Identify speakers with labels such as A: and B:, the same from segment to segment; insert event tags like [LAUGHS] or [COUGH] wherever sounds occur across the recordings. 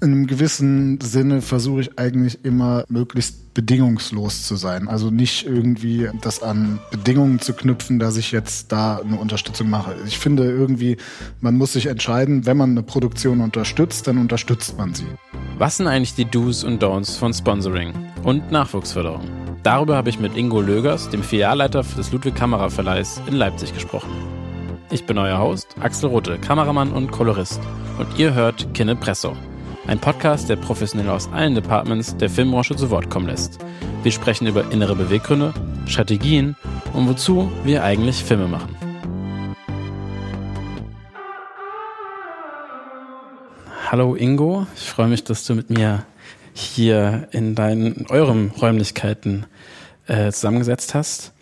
A: In einem gewissen Sinne versuche ich eigentlich immer möglichst bedingungslos zu sein. Also nicht irgendwie das an Bedingungen zu knüpfen, dass ich jetzt da eine Unterstützung mache. Ich finde irgendwie, man muss sich entscheiden, wenn man eine Produktion unterstützt, dann unterstützt man sie.
B: Was sind eigentlich die Do's und Don'ts von Sponsoring und Nachwuchsförderung? Darüber habe ich mit Ingo Lögers, dem Filialleiter des Ludwig Kamera Verleihs in Leipzig gesprochen. Ich bin euer Host, Axel Rote, Kameramann und Kolorist. Und ihr hört Kinne Presso ein Podcast, der professionell aus allen Departments der Filmbranche zu Wort kommen lässt. Wir sprechen über innere Beweggründe, Strategien und wozu wir eigentlich Filme machen. Hallo Ingo, ich freue mich, dass du mit mir hier in deinen, in euren Räumlichkeiten äh, zusammengesetzt hast.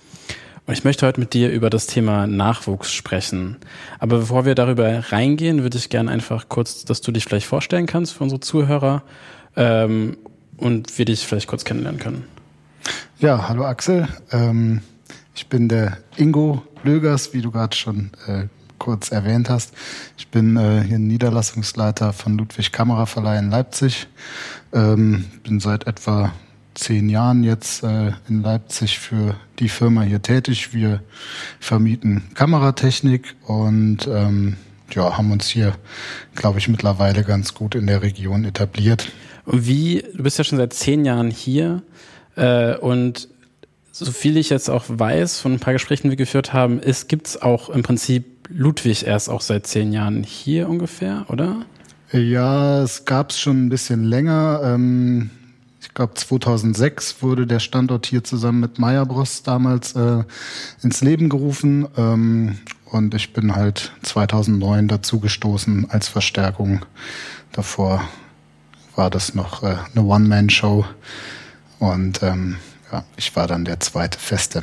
B: Und ich möchte heute mit dir über das Thema Nachwuchs sprechen. Aber bevor wir darüber reingehen, würde ich gerne einfach kurz, dass du dich vielleicht vorstellen kannst für unsere Zuhörer ähm, und wir dich vielleicht kurz kennenlernen können.
A: Ja, hallo Axel. Ähm, ich bin der Ingo Lögers, wie du gerade schon äh, kurz erwähnt hast. Ich bin äh, hier Niederlassungsleiter von Ludwig Kameraverleih in Leipzig. Ähm, bin seit etwa zehn Jahren jetzt äh, in Leipzig für die Firma hier tätig. Wir vermieten Kameratechnik und ähm, ja, haben uns hier, glaube ich, mittlerweile ganz gut in der Region etabliert.
B: Und wie, du bist ja schon seit zehn Jahren hier äh, und so viel ich jetzt auch weiß von ein paar Gesprächen, die wir geführt haben, ist, gibt's auch im Prinzip Ludwig erst auch seit zehn Jahren hier ungefähr, oder?
A: Ja, es gab's schon ein bisschen länger. Ähm, glaube 2006 wurde der Standort hier zusammen mit Meyerbros damals äh, ins Leben gerufen ähm, und ich bin halt 2009 dazu gestoßen als Verstärkung. Davor war das noch äh, eine One-Man-Show und ähm, ja, ich war dann der zweite Feste.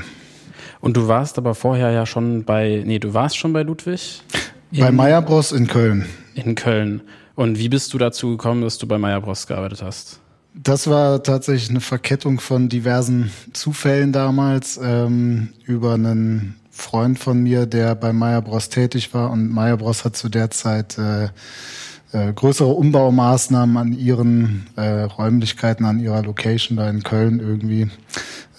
B: Und du warst aber vorher ja schon bei, nee, du warst schon bei Ludwig?
A: Bei Meyerbros in Köln.
B: In Köln. Und wie bist du dazu gekommen, dass du bei Meyerbros gearbeitet hast?
A: Das war tatsächlich eine Verkettung von diversen Zufällen damals ähm, über einen Freund von mir, der bei Meyer Bros tätig war. Und Meyer Bros hat zu der Zeit äh, äh, größere Umbaumaßnahmen an ihren äh, Räumlichkeiten, an ihrer Location da in Köln irgendwie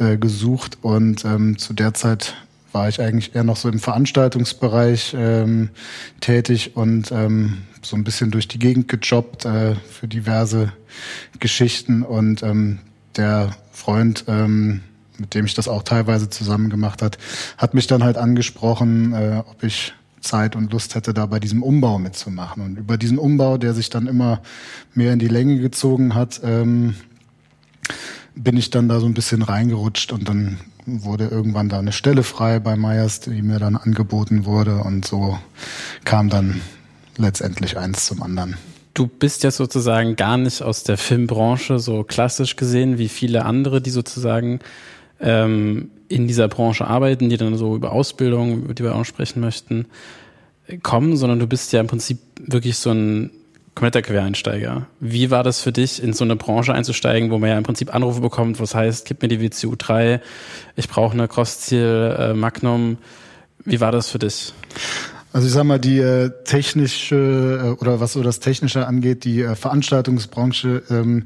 A: äh, gesucht. Und ähm, zu der Zeit war ich eigentlich eher noch so im Veranstaltungsbereich ähm, tätig. Und ähm, so ein bisschen durch die Gegend gejobbt äh, für diverse Geschichten und ähm, der Freund, ähm, mit dem ich das auch teilweise zusammen gemacht hat, hat mich dann halt angesprochen, äh, ob ich Zeit und Lust hätte, da bei diesem Umbau mitzumachen. Und über diesen Umbau, der sich dann immer mehr in die Länge gezogen hat, ähm, bin ich dann da so ein bisschen reingerutscht und dann wurde irgendwann da eine Stelle frei bei Meyers, die mir dann angeboten wurde und so kam dann letztendlich eins zum anderen.
B: Du bist ja sozusagen gar nicht aus der Filmbranche so klassisch gesehen wie viele andere, die sozusagen ähm, in dieser Branche arbeiten, die dann so über Ausbildung, über die wir auch sprechen möchten, kommen, sondern du bist ja im Prinzip wirklich so ein kompletter Quereinsteiger. Wie war das für dich, in so eine Branche einzusteigen, wo man ja im Prinzip Anrufe bekommt, was heißt, gib mir die WCU 3, ich brauche eine Crossziel äh, Magnum. Wie war das für dich?
A: Also ich sag mal, die äh, technische äh, oder was so das Technische angeht, die äh, Veranstaltungsbranche, ähm,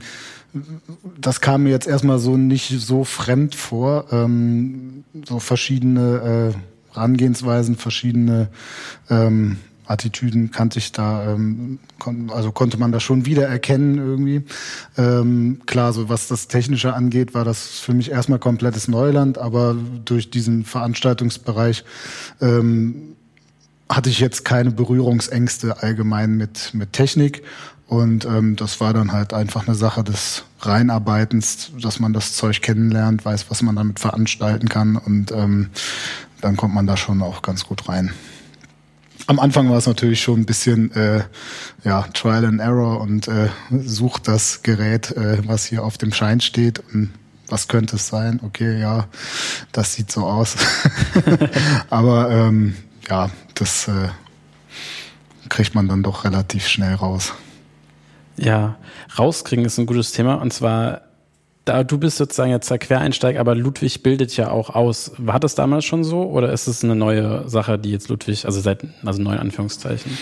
A: das kam mir jetzt erstmal so nicht so fremd vor. Ähm, so verschiedene äh, Herangehensweisen, verschiedene ähm, Attitüden kannte ich da, ähm, kon also konnte man da schon wieder erkennen irgendwie. Ähm, klar, so was das Technische angeht, war das für mich erstmal komplettes Neuland, aber durch diesen Veranstaltungsbereich ähm, hatte ich jetzt keine Berührungsängste allgemein mit, mit Technik. Und ähm, das war dann halt einfach eine Sache des Reinarbeitens, dass man das Zeug kennenlernt, weiß, was man damit veranstalten kann. Und ähm, dann kommt man da schon auch ganz gut rein. Am Anfang war es natürlich schon ein bisschen äh, ja, Trial and Error und äh, sucht das Gerät, äh, was hier auf dem Schein steht und was könnte es sein? Okay, ja, das sieht so aus. [LAUGHS] Aber ähm, ja, das äh, kriegt man dann doch relativ schnell raus.
B: Ja, rauskriegen ist ein gutes Thema. Und zwar, da du bist sozusagen jetzt der Quereinsteig, aber Ludwig bildet ja auch aus. War das damals schon so oder ist es eine neue Sache, die jetzt Ludwig, also seit, also neuen Anführungszeichen?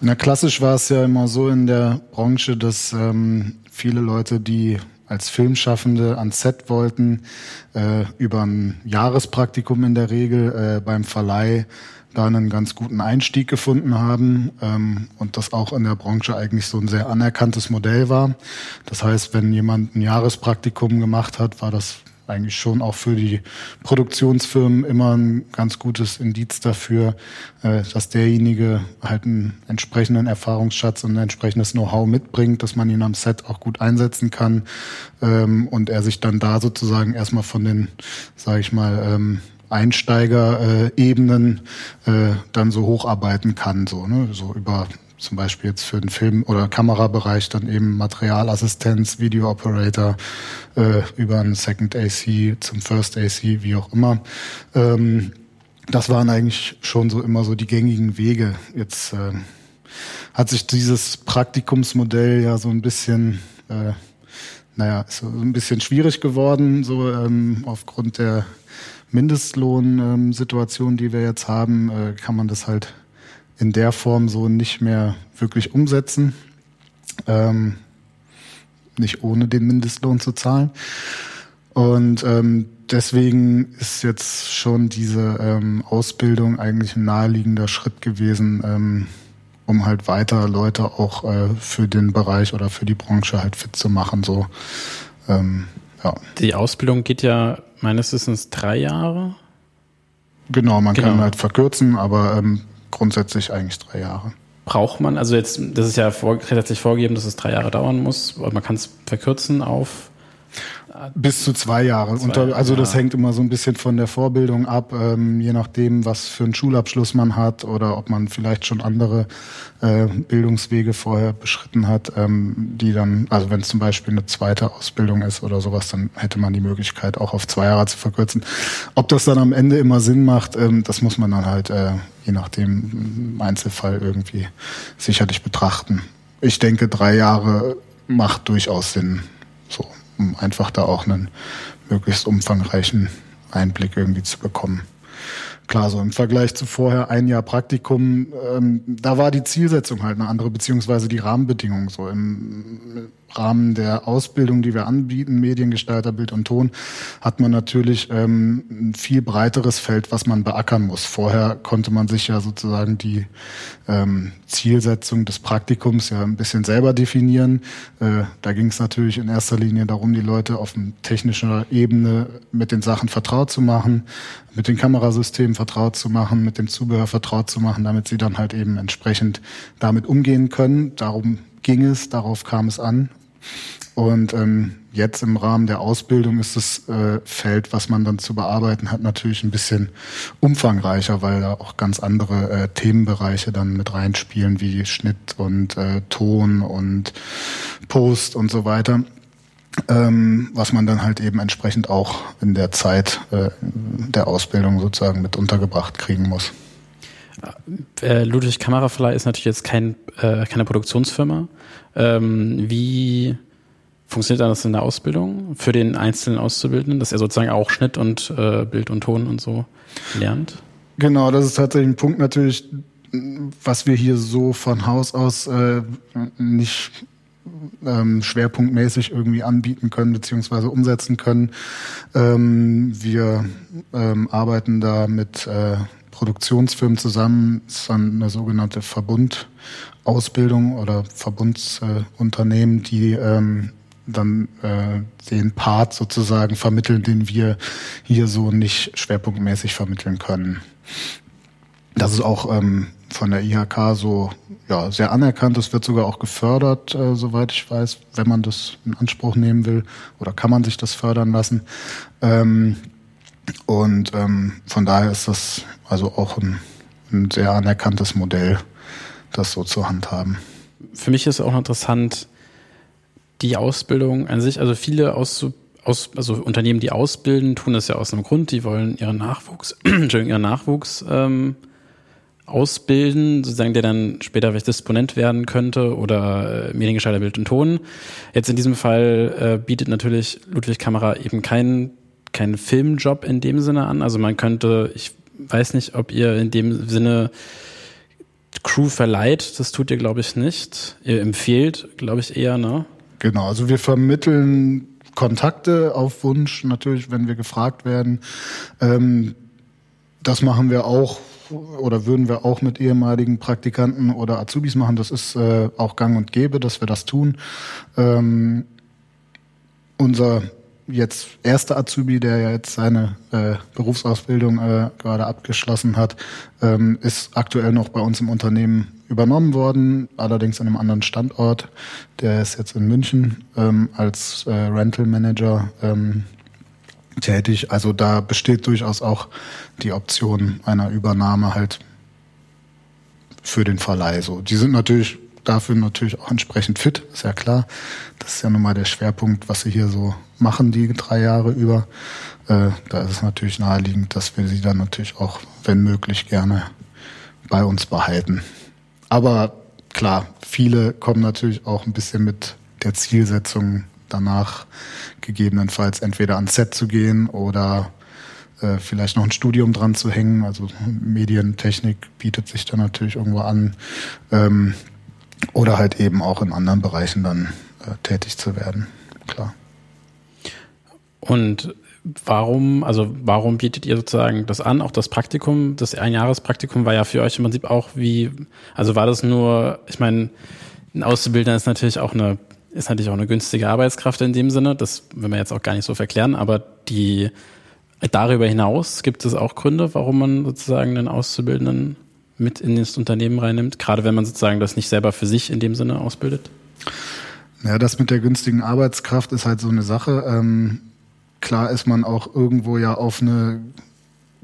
A: Na, klassisch war es ja immer so in der Branche, dass ähm, viele Leute, die als Filmschaffende ans Set wollten, äh, über ein Jahrespraktikum in der Regel äh, beim Verleih da einen ganz guten Einstieg gefunden haben ähm, und das auch in der Branche eigentlich so ein sehr anerkanntes Modell war. Das heißt, wenn jemand ein Jahrespraktikum gemacht hat, war das eigentlich schon auch für die Produktionsfirmen immer ein ganz gutes Indiz dafür, äh, dass derjenige halt einen entsprechenden Erfahrungsschatz und ein entsprechendes Know-how mitbringt, dass man ihn am Set auch gut einsetzen kann ähm, und er sich dann da sozusagen erstmal von den, sage ich mal, ähm, Einsteigerebenen äh, dann so hocharbeiten kann, so, ne? so über zum Beispiel jetzt für den Film- oder Kamerabereich dann eben Materialassistenz, Video Operator äh, über einen Second AC zum First AC, wie auch immer. Ähm, das waren eigentlich schon so immer so die gängigen Wege. Jetzt äh, hat sich dieses Praktikumsmodell ja so ein bisschen, äh, naja, so ein bisschen schwierig geworden, so ähm, aufgrund der Mindestlohnsituation, die wir jetzt haben, äh, kann man das halt in der Form so nicht mehr wirklich umsetzen. Ähm, nicht ohne den Mindestlohn zu zahlen. Und ähm, deswegen ist jetzt schon diese ähm, Ausbildung eigentlich ein naheliegender Schritt gewesen, ähm, um halt weiter Leute auch äh, für den Bereich oder für die Branche halt fit zu machen. So, ähm, ja.
B: Die Ausbildung geht ja meines Wissens drei Jahre.
A: Genau, man genau. kann halt verkürzen, aber ähm, grundsätzlich eigentlich drei Jahre.
B: Braucht man, also jetzt, das ist ja vor, gesetzlich vorgegeben, dass es drei Jahre dauern muss, aber man kann es verkürzen auf
A: bis zu zwei Jahre. Zwei, Unter, also ja. das hängt immer so ein bisschen von der Vorbildung ab, ähm, je nachdem, was für einen Schulabschluss man hat oder ob man vielleicht schon andere äh, Bildungswege vorher beschritten hat, ähm, die dann, also wenn es zum Beispiel eine zweite Ausbildung ist oder sowas, dann hätte man die Möglichkeit auch auf zwei Jahre zu verkürzen. Ob das dann am Ende immer Sinn macht, ähm, das muss man dann halt äh, je nachdem im Einzelfall irgendwie sicherlich betrachten. Ich denke, drei Jahre macht durchaus Sinn. Um einfach da auch einen möglichst umfangreichen Einblick irgendwie zu bekommen. Klar, so im Vergleich zu vorher ein Jahr Praktikum, ähm, da war die Zielsetzung halt eine andere, beziehungsweise die Rahmenbedingungen so. Im, Rahmen der Ausbildung, die wir anbieten, Mediengestalter, Bild und Ton, hat man natürlich ähm, ein viel breiteres Feld, was man beackern muss. Vorher konnte man sich ja sozusagen die ähm, Zielsetzung des Praktikums ja ein bisschen selber definieren. Äh, da ging es natürlich in erster Linie darum, die Leute auf technischer Ebene mit den Sachen vertraut zu machen, mit den Kamerasystemen vertraut zu machen, mit dem Zubehör vertraut zu machen, damit sie dann halt eben entsprechend damit umgehen können. Darum ging es, darauf kam es an. Und ähm, jetzt im Rahmen der Ausbildung ist das äh, Feld, was man dann zu bearbeiten hat, natürlich ein bisschen umfangreicher, weil da auch ganz andere äh, Themenbereiche dann mit reinspielen, wie Schnitt und äh, Ton und Post und so weiter. Ähm, was man dann halt eben entsprechend auch in der Zeit äh, der Ausbildung sozusagen mit untergebracht kriegen muss.
B: Äh, Ludwig Kameraverleih ist natürlich jetzt kein, äh, keine Produktionsfirma. Ähm, wie funktioniert das in der Ausbildung für den einzelnen Auszubildenden, dass er sozusagen auch Schnitt und äh, Bild und Ton und so lernt?
A: Genau, das ist tatsächlich ein Punkt natürlich, was wir hier so von Haus aus äh, nicht ähm, schwerpunktmäßig irgendwie anbieten können beziehungsweise umsetzen können. Ähm, wir ähm, arbeiten da mit äh, Produktionsfirmen zusammen. Das ist dann eine sogenannte Verbundausbildung oder Verbundsunternehmen, die ähm, dann äh, den Part sozusagen vermitteln, den wir hier so nicht schwerpunktmäßig vermitteln können. Das ist auch ähm, von der IHK so ja sehr anerkannt. Das wird sogar auch gefördert, äh, soweit ich weiß, wenn man das in Anspruch nehmen will oder kann man sich das fördern lassen. Ähm, und ähm, von daher ist das also auch ein, ein sehr anerkanntes Modell, das so zu handhaben.
B: Für mich ist auch interessant, die Ausbildung an sich, also viele aus, aus, also Unternehmen, die ausbilden, tun das ja aus einem Grund, die wollen ihren Nachwuchs, [CLEARS THROAT] ihren Nachwuchs ähm, ausbilden, sozusagen, der dann später vielleicht Disponent werden könnte oder äh, Mediengestalter Bild und Ton. Jetzt in diesem Fall äh, bietet natürlich Ludwig Kamera eben keinen keinen Filmjob in dem Sinne an. Also man könnte, ich weiß nicht, ob ihr in dem Sinne Crew verleiht, das tut ihr, glaube ich, nicht. Ihr empfehlt, glaube ich, eher, ne?
A: Genau, also wir vermitteln Kontakte auf Wunsch, natürlich, wenn wir gefragt werden. Ähm, das machen wir auch oder würden wir auch mit ehemaligen Praktikanten oder Azubis machen. Das ist äh, auch gang und gäbe, dass wir das tun. Ähm, unser jetzt erster Azubi, der ja jetzt seine äh, Berufsausbildung äh, gerade abgeschlossen hat, ähm, ist aktuell noch bei uns im Unternehmen übernommen worden, allerdings an einem anderen Standort. Der ist jetzt in München ähm, als äh, Rental Manager ähm, tätig. Also da besteht durchaus auch die Option einer Übernahme halt für den Verleih. So, die sind natürlich dafür natürlich auch entsprechend fit, ist ja klar. Das ist ja nun mal der Schwerpunkt, was sie hier so machen, die drei Jahre über. Äh, da ist es natürlich naheliegend, dass wir sie dann natürlich auch, wenn möglich, gerne bei uns behalten. Aber klar, viele kommen natürlich auch ein bisschen mit der Zielsetzung danach gegebenenfalls entweder ans Set zu gehen oder äh, vielleicht noch ein Studium dran zu hängen. Also Medientechnik bietet sich da natürlich irgendwo an. Ähm, oder halt eben auch in anderen Bereichen dann äh, tätig zu werden. Klar.
B: Und warum, also warum bietet ihr sozusagen das an? Auch das Praktikum, das Einjahrespraktikum war ja für euch im Prinzip auch wie, also war das nur, ich meine, ein Auszubildender ist natürlich auch eine, ist natürlich auch eine günstige Arbeitskraft in dem Sinne, das will man jetzt auch gar nicht so verklären, aber die, darüber hinaus gibt es auch Gründe, warum man sozusagen einen Auszubildenden mit in das Unternehmen reinnimmt, gerade wenn man sozusagen das nicht selber für sich in dem Sinne ausbildet?
A: Ja, das mit der günstigen Arbeitskraft ist halt so eine Sache. Ähm, klar ist man auch irgendwo ja auf eine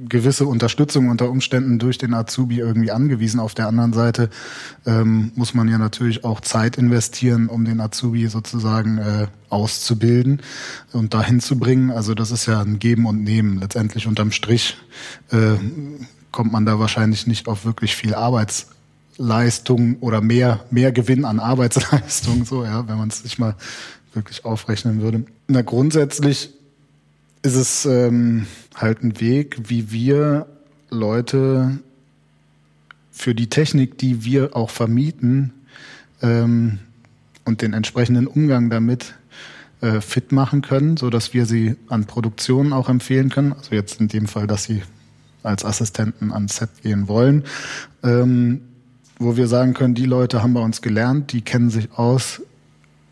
A: gewisse Unterstützung unter Umständen durch den Azubi irgendwie angewiesen. Auf der anderen Seite ähm, muss man ja natürlich auch Zeit investieren, um den Azubi sozusagen äh, auszubilden und dahin zu bringen. Also das ist ja ein Geben und Nehmen. Letztendlich unterm Strich äh, kommt man da wahrscheinlich nicht auf wirklich viel Arbeitsleistung oder mehr, mehr Gewinn an Arbeitsleistung, so, ja, wenn man es sich mal wirklich aufrechnen würde. Na, grundsätzlich ist es ähm, halt ein Weg, wie wir Leute für die Technik, die wir auch vermieten ähm, und den entsprechenden Umgang damit äh, fit machen können, so dass wir sie an Produktionen auch empfehlen können. Also jetzt in dem Fall, dass sie als Assistenten ans Set gehen wollen, ähm, wo wir sagen können, die Leute haben bei uns gelernt, die kennen sich aus,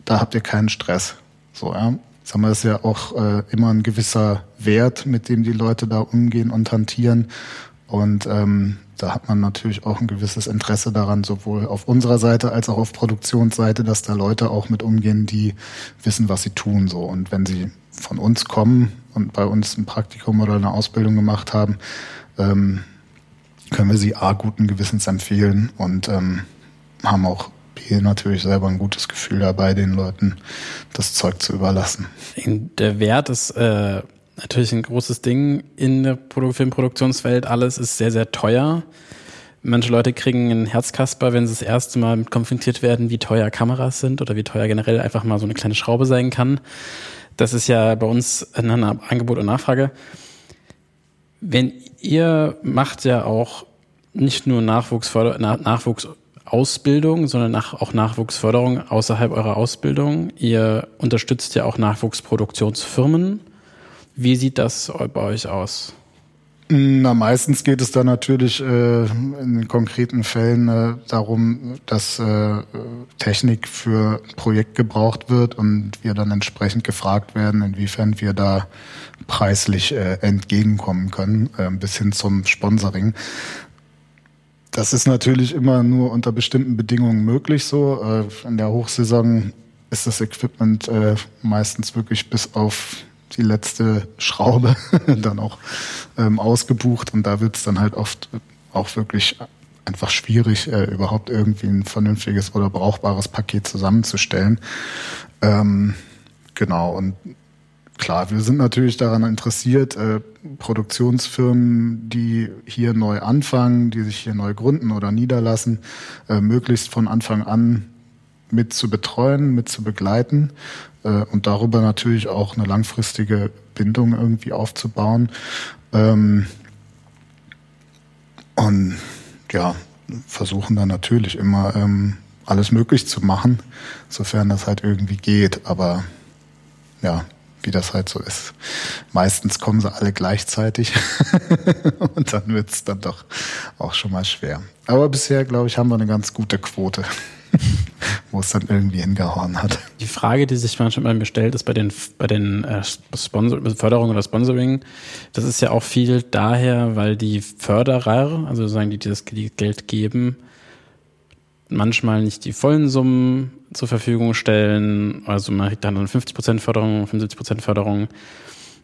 A: da habt ihr keinen Stress. So, ja. Sagen wir, das ist ja auch äh, immer ein gewisser Wert, mit dem die Leute da umgehen und hantieren. Und ähm, da hat man natürlich auch ein gewisses Interesse daran, sowohl auf unserer Seite als auch auf Produktionsseite, dass da Leute auch mit umgehen, die wissen, was sie tun. So. Und wenn sie von uns kommen und bei uns ein Praktikum oder eine Ausbildung gemacht haben, ähm, können wir sie A guten Gewissens empfehlen und ähm, haben auch B natürlich selber ein gutes Gefühl dabei, den Leuten das Zeug zu überlassen.
B: Der Wert ist äh, natürlich ein großes Ding in der Filmproduktionswelt. Alles ist sehr, sehr teuer. Manche Leute kriegen einen Herzkasper, wenn sie das erste Mal konfrontiert werden, wie teuer Kameras sind oder wie teuer generell einfach mal so eine kleine Schraube sein kann. Das ist ja bei uns ein Angebot und Nachfrage. Wenn ihr macht ja auch nicht nur Nachwuchsförder Nachwuchsausbildung, sondern nach, auch Nachwuchsförderung außerhalb eurer Ausbildung. Ihr unterstützt ja auch Nachwuchsproduktionsfirmen. Wie sieht das bei euch aus?
A: Na, meistens geht es da natürlich äh, in konkreten Fällen äh, darum, dass äh, Technik für ein Projekt gebraucht wird und wir dann entsprechend gefragt werden, inwiefern wir da preislich äh, entgegenkommen können, äh, bis hin zum Sponsoring. Das ist natürlich immer nur unter bestimmten Bedingungen möglich so. Äh, in der Hochsaison ist das Equipment äh, meistens wirklich bis auf die letzte Schraube [LAUGHS] dann auch ähm, ausgebucht und da wird es dann halt oft auch wirklich einfach schwierig, äh, überhaupt irgendwie ein vernünftiges oder brauchbares Paket zusammenzustellen. Ähm, genau, und klar, wir sind natürlich daran interessiert, äh, Produktionsfirmen, die hier neu anfangen, die sich hier neu gründen oder niederlassen, äh, möglichst von Anfang an mit zu betreuen, mit zu begleiten äh, und darüber natürlich auch eine langfristige Bindung irgendwie aufzubauen. Ähm, und ja, versuchen dann natürlich immer ähm, alles möglich zu machen, sofern das halt irgendwie geht. Aber ja, wie das halt so ist. Meistens kommen sie alle gleichzeitig [LAUGHS] und dann wird es dann doch auch schon mal schwer. Aber bisher, glaube ich, haben wir eine ganz gute Quote, [LAUGHS] wo es dann irgendwie hingehauen hat.
B: Die Frage, die sich manchmal bei mir stellt, ist bei den, bei den äh, Sponsor Förderungen oder Sponsoring, das ist ja auch viel daher, weil die Förderer, also sagen die, die das Geld geben, manchmal nicht die vollen Summen zur Verfügung stellen. Also man kriegt dann 50% Förderung, 75% Förderung.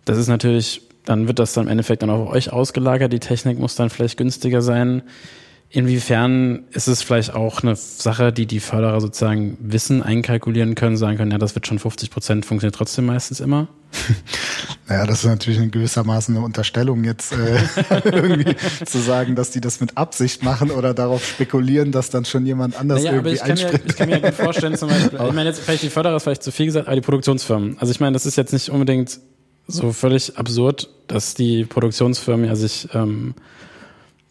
B: Das ist natürlich, dann wird das dann im Endeffekt dann auf euch ausgelagert. Die Technik muss dann vielleicht günstiger sein. Inwiefern ist es vielleicht auch eine Sache, die die Förderer sozusagen wissen, einkalkulieren können, sagen können, ja, das wird schon 50 Prozent, funktioniert trotzdem meistens immer? [LAUGHS]
A: Naja, das ist natürlich in gewissermaßen eine Unterstellung, jetzt äh, [LAUGHS] irgendwie zu sagen, dass die das mit Absicht machen oder darauf spekulieren, dass dann schon jemand anders naja, irgendwie aber ich
B: kann, mir, ich kann mir gut vorstellen, zum Beispiel, [LAUGHS] ich meine, jetzt vielleicht die Förderer ist vielleicht zu viel gesagt, aber die Produktionsfirmen. Also ich meine, das ist jetzt nicht unbedingt so völlig absurd, dass die Produktionsfirmen ja sich ähm,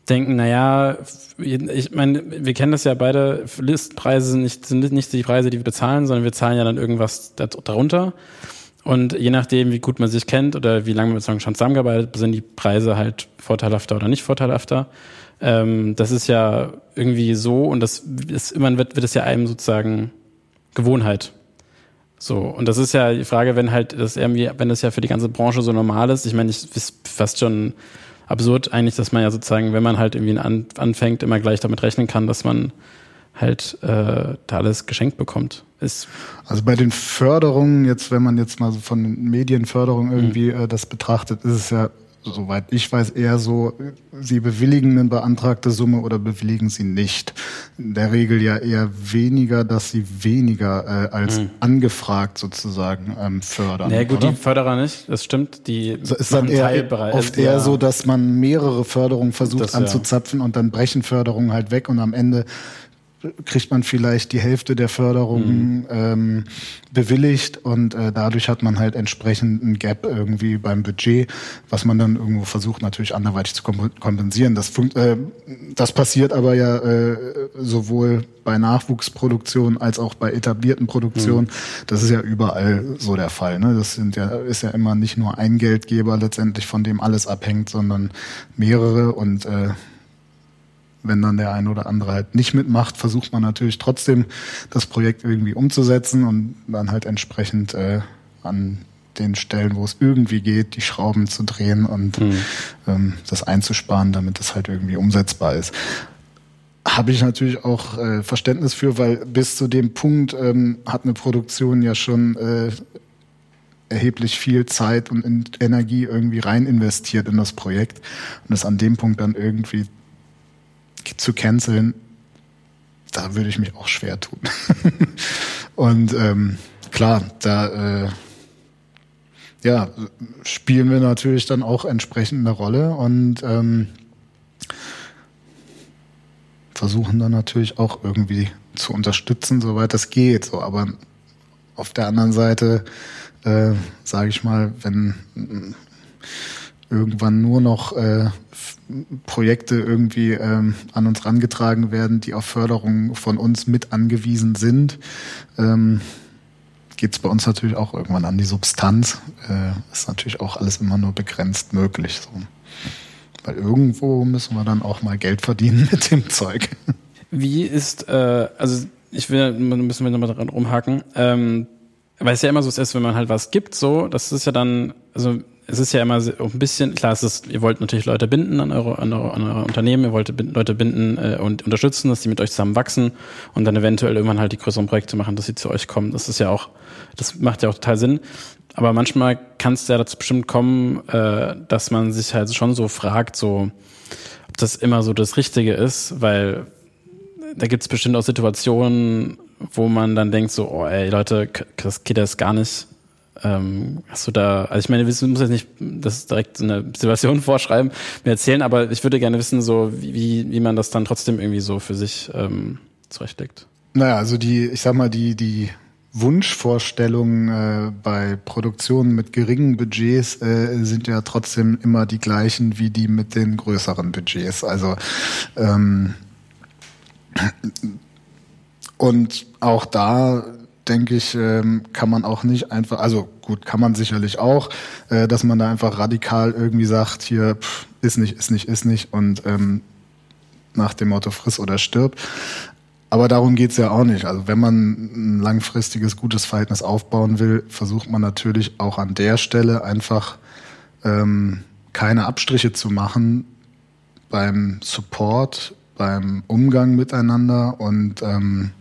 B: denken, naja, ich meine, wir kennen das ja beide, Listenpreise sind nicht, sind nicht die Preise, die wir bezahlen, sondern wir zahlen ja dann irgendwas darunter. Und je nachdem, wie gut man sich kennt oder wie lange man schon zusammengearbeitet, sind die Preise halt vorteilhafter oder nicht vorteilhafter. Ähm, das ist ja irgendwie so und das ist immer wird, wird es ja einem sozusagen Gewohnheit. So, und das ist ja die Frage, wenn halt das irgendwie, wenn das ja für die ganze Branche so normal ist, ich meine, ich ist fast schon absurd eigentlich, dass man ja sozusagen, wenn man halt irgendwie an, anfängt, immer gleich damit rechnen kann, dass man halt äh, da alles geschenkt bekommt. Ist
A: also bei den Förderungen, jetzt wenn man jetzt mal so von Medienförderung irgendwie mhm. äh, das betrachtet, ist es ja soweit ich weiß, eher so, sie bewilligen eine beantragte Summe oder bewilligen sie nicht. In der Regel ja eher weniger, dass sie weniger äh, als mhm. angefragt sozusagen ähm, fördern.
B: Na nee, gut, oder? die Förderer nicht, das stimmt. Die
A: so ist dann eher oft eher so, dass man mehrere Förderungen versucht das, anzuzapfen ja. und dann brechen Förderungen halt weg und am Ende kriegt man vielleicht die Hälfte der Förderung mhm. ähm, bewilligt und äh, dadurch hat man halt entsprechend ein Gap irgendwie beim Budget, was man dann irgendwo versucht natürlich anderweitig zu kompensieren. Das, äh, das passiert aber ja äh, sowohl bei Nachwuchsproduktion als auch bei etablierten Produktionen. Mhm. Das ist ja überall so der Fall. Ne? Das sind ja, ist ja immer nicht nur ein Geldgeber letztendlich, von dem alles abhängt, sondern mehrere und äh, wenn dann der eine oder andere halt nicht mitmacht, versucht man natürlich trotzdem das Projekt irgendwie umzusetzen und dann halt entsprechend äh, an den Stellen, wo es irgendwie geht, die Schrauben zu drehen und mhm. ähm, das einzusparen, damit es halt irgendwie umsetzbar ist. Habe ich natürlich auch äh, Verständnis für, weil bis zu dem Punkt ähm, hat eine Produktion ja schon äh, erheblich viel Zeit und Energie irgendwie rein investiert in das Projekt und es an dem Punkt dann irgendwie zu canceln, da würde ich mich auch schwer tun. [LAUGHS] und ähm, klar, da äh, ja, spielen wir natürlich dann auch entsprechend eine Rolle und ähm, versuchen dann natürlich auch irgendwie zu unterstützen, soweit das geht. So, aber auf der anderen Seite, äh, sage ich mal, wenn irgendwann nur noch äh, Projekte irgendwie ähm, an uns rangetragen werden, die auf Förderung von uns mit angewiesen sind, ähm, geht es bei uns natürlich auch irgendwann an die Substanz. Äh, ist natürlich auch alles immer nur begrenzt möglich. So. Weil irgendwo müssen wir dann auch mal Geld verdienen [LAUGHS] mit dem Zeug.
B: Wie ist, äh, also ich will, müssen wir nochmal dran rumhaken, ähm, weil es ja immer so ist, wenn man halt was gibt, so, das ist ja dann, also es ist ja immer ein bisschen, klar, es ist, ihr wollt natürlich Leute binden an eure, an eure, an eure Unternehmen, ihr wollt Leute binden äh, und unterstützen, dass die mit euch zusammen wachsen und dann eventuell irgendwann halt die größeren Projekte machen, dass sie zu euch kommen. Das ist ja auch, das macht ja auch total Sinn. Aber manchmal kann es ja dazu bestimmt kommen, äh, dass man sich halt schon so fragt, so, ob das immer so das Richtige ist, weil da gibt es bestimmt auch Situationen, wo man dann denkt so, oh ey Leute, das geht jetzt gar nicht ähm, hast du da, also ich meine, du musst jetzt nicht das direkt so eine Situation [LAUGHS] vorschreiben, mir erzählen, aber ich würde gerne wissen, so wie, wie man das dann trotzdem irgendwie so für sich ähm, zurechtlegt.
A: Naja, also die, ich sag mal, die, die Wunschvorstellungen äh, bei Produktionen mit geringen Budgets äh, sind ja trotzdem immer die gleichen wie die mit den größeren Budgets. Also ähm, [CLEARS THROAT] Und auch da denke ich, ähm, kann man auch nicht einfach, also gut, kann man sicherlich auch, äh, dass man da einfach radikal irgendwie sagt, hier pff, ist nicht, ist nicht, ist nicht und ähm, nach dem Motto friss oder stirb. Aber darum geht's ja auch nicht. Also wenn man ein langfristiges, gutes Verhältnis aufbauen will, versucht man natürlich auch an der Stelle einfach ähm, keine Abstriche zu machen beim Support, beim Umgang miteinander und ähm,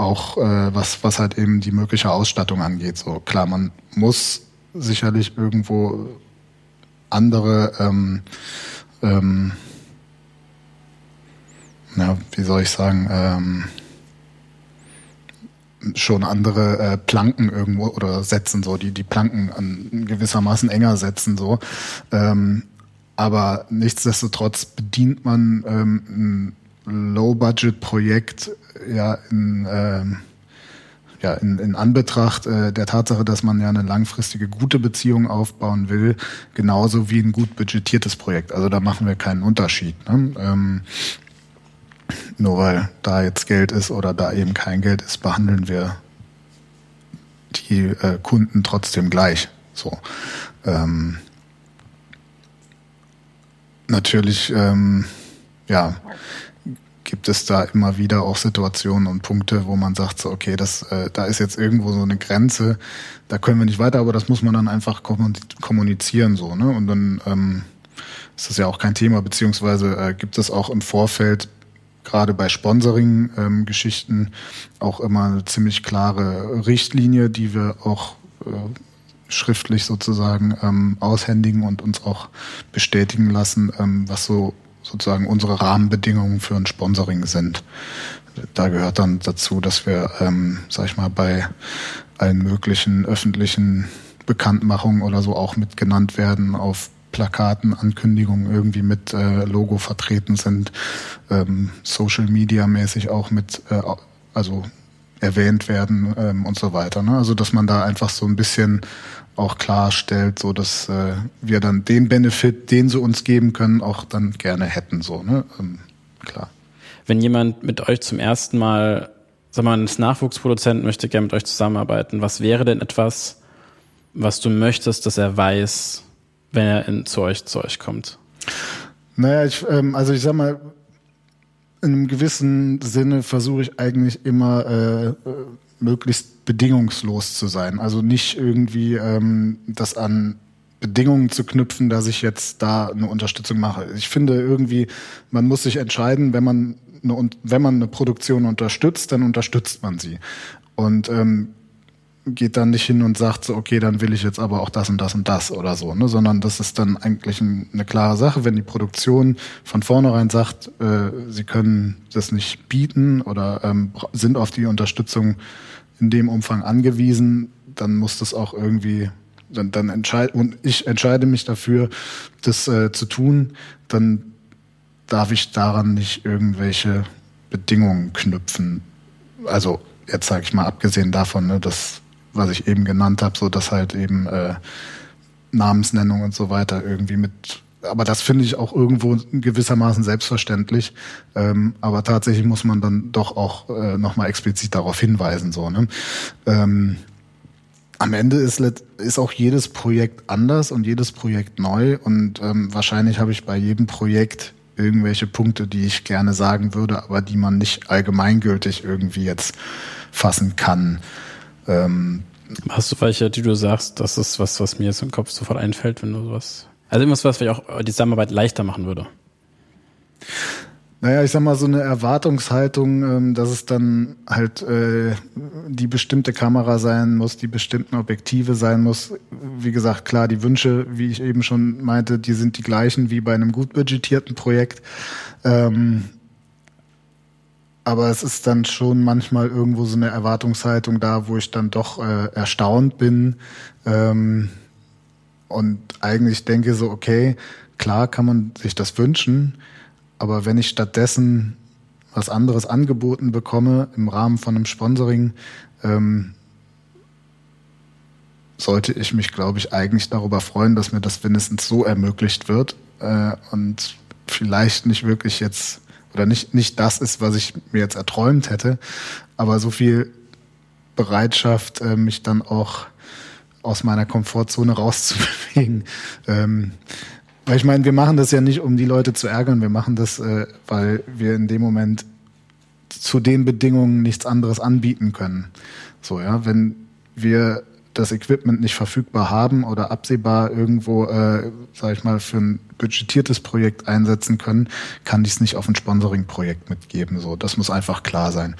A: auch äh, was, was halt eben die mögliche Ausstattung angeht. So klar, man muss sicherlich irgendwo andere ähm, ähm, ja, wie soll ich sagen, ähm, schon andere äh, Planken irgendwo oder setzen, so die die Planken an gewissermaßen enger setzen, so. Ähm, aber nichtsdestotrotz bedient man ähm, Low-Budget-Projekt ja in ähm, ja, in, in Anbetracht äh, der Tatsache, dass man ja eine langfristige gute Beziehung aufbauen will, genauso wie ein gut budgetiertes Projekt. Also da machen wir keinen Unterschied. Ne? Ähm, nur weil da jetzt Geld ist oder da eben kein Geld ist, behandeln wir die äh, Kunden trotzdem gleich. So. Ähm, natürlich, ähm, ja, gibt es da immer wieder auch Situationen und Punkte, wo man sagt, so, okay, das, äh, da ist jetzt irgendwo so eine Grenze, da können wir nicht weiter, aber das muss man dann einfach kommunizieren, so, ne? Und dann ähm, ist das ja auch kein Thema, beziehungsweise äh, gibt es auch im Vorfeld gerade bei Sponsoring-Geschichten ähm, auch immer eine ziemlich klare Richtlinie, die wir auch äh, schriftlich sozusagen ähm, aushändigen und uns auch bestätigen lassen, ähm, was so sozusagen unsere Rahmenbedingungen für ein Sponsoring sind. Da gehört dann dazu, dass wir, ähm, sag ich mal, bei allen möglichen öffentlichen Bekanntmachungen oder so auch mit genannt werden auf Plakaten, Ankündigungen irgendwie mit äh, Logo vertreten sind, ähm, Social Media mäßig auch mit, äh, also erwähnt werden ähm, und so weiter. Ne? Also dass man da einfach so ein bisschen auch klarstellt, so dass äh, wir dann den Benefit, den sie uns geben können, auch dann gerne hätten. So, ne? Ähm, klar.
B: Wenn jemand mit euch zum ersten Mal, sag mal, als Nachwuchsproduzent möchte gerne mit euch zusammenarbeiten, was wäre denn etwas, was du möchtest, dass er weiß, wenn er in, zu euch zu euch kommt?
A: Naja, ich, ähm, also ich sag mal, in einem gewissen Sinne versuche ich eigentlich immer äh, möglichst bedingungslos zu sein. Also nicht irgendwie ähm, das an Bedingungen zu knüpfen, dass ich jetzt da eine Unterstützung mache. Ich finde irgendwie, man muss sich entscheiden, wenn man eine, wenn man eine Produktion unterstützt, dann unterstützt man sie. Und ähm, geht dann nicht hin und sagt so, okay, dann will ich jetzt aber auch das und das und das oder so, ne? sondern das ist dann eigentlich ein, eine klare Sache, wenn die Produktion von vornherein sagt, äh, sie können das nicht bieten oder ähm, sind auf die Unterstützung in dem Umfang angewiesen, dann muss das auch irgendwie, dann, dann entscheid und ich entscheide mich dafür, das äh, zu tun, dann darf ich daran nicht irgendwelche Bedingungen knüpfen. Also jetzt sage ich mal abgesehen davon, ne, dass was ich eben genannt habe, so dass halt eben äh, Namensnennung und so weiter irgendwie mit aber das finde ich auch irgendwo gewissermaßen selbstverständlich. Ähm, aber tatsächlich muss man dann doch auch äh, nochmal explizit darauf hinweisen. So, ne? Ähm, am Ende ist, ist auch jedes Projekt anders und jedes Projekt neu. Und ähm, wahrscheinlich habe ich bei jedem Projekt irgendwelche Punkte, die ich gerne sagen würde, aber die man nicht allgemeingültig irgendwie jetzt fassen kann.
B: Ähm, Hast du welche, die du sagst, das ist was, was mir jetzt im Kopf sofort einfällt, wenn du sowas. Also irgendwas, was vielleicht auch die Zusammenarbeit leichter machen würde.
A: Naja, ich sag mal, so eine Erwartungshaltung, ähm, dass es dann halt äh, die bestimmte Kamera sein muss, die bestimmten Objektive sein muss. Wie gesagt, klar, die Wünsche, wie ich eben schon meinte, die sind die gleichen wie bei einem gut budgetierten Projekt. Ähm, aber es ist dann schon manchmal irgendwo so eine Erwartungshaltung da, wo ich dann doch äh, erstaunt bin. Ähm, und eigentlich denke so, okay, klar kann man sich das wünschen, aber wenn ich stattdessen was anderes angeboten bekomme im Rahmen von einem Sponsoring, ähm, sollte ich mich, glaube ich, eigentlich darüber freuen, dass mir das wenigstens so ermöglicht wird äh, und vielleicht nicht wirklich jetzt oder nicht, nicht das ist, was ich mir jetzt erträumt hätte, aber so viel Bereitschaft, äh, mich dann auch aus meiner Komfortzone [LAUGHS] rauszubewegen. Ähm, weil ich meine, wir machen das ja nicht, um die Leute zu ärgern, wir machen das, äh, weil wir in dem Moment zu den Bedingungen nichts anderes anbieten können. So, ja, wenn wir das Equipment nicht verfügbar haben oder absehbar irgendwo, äh, sage ich mal, für ein budgetiertes Projekt einsetzen können, kann ich es nicht auf ein Sponsoring-Projekt mitgeben. So, das muss einfach klar sein.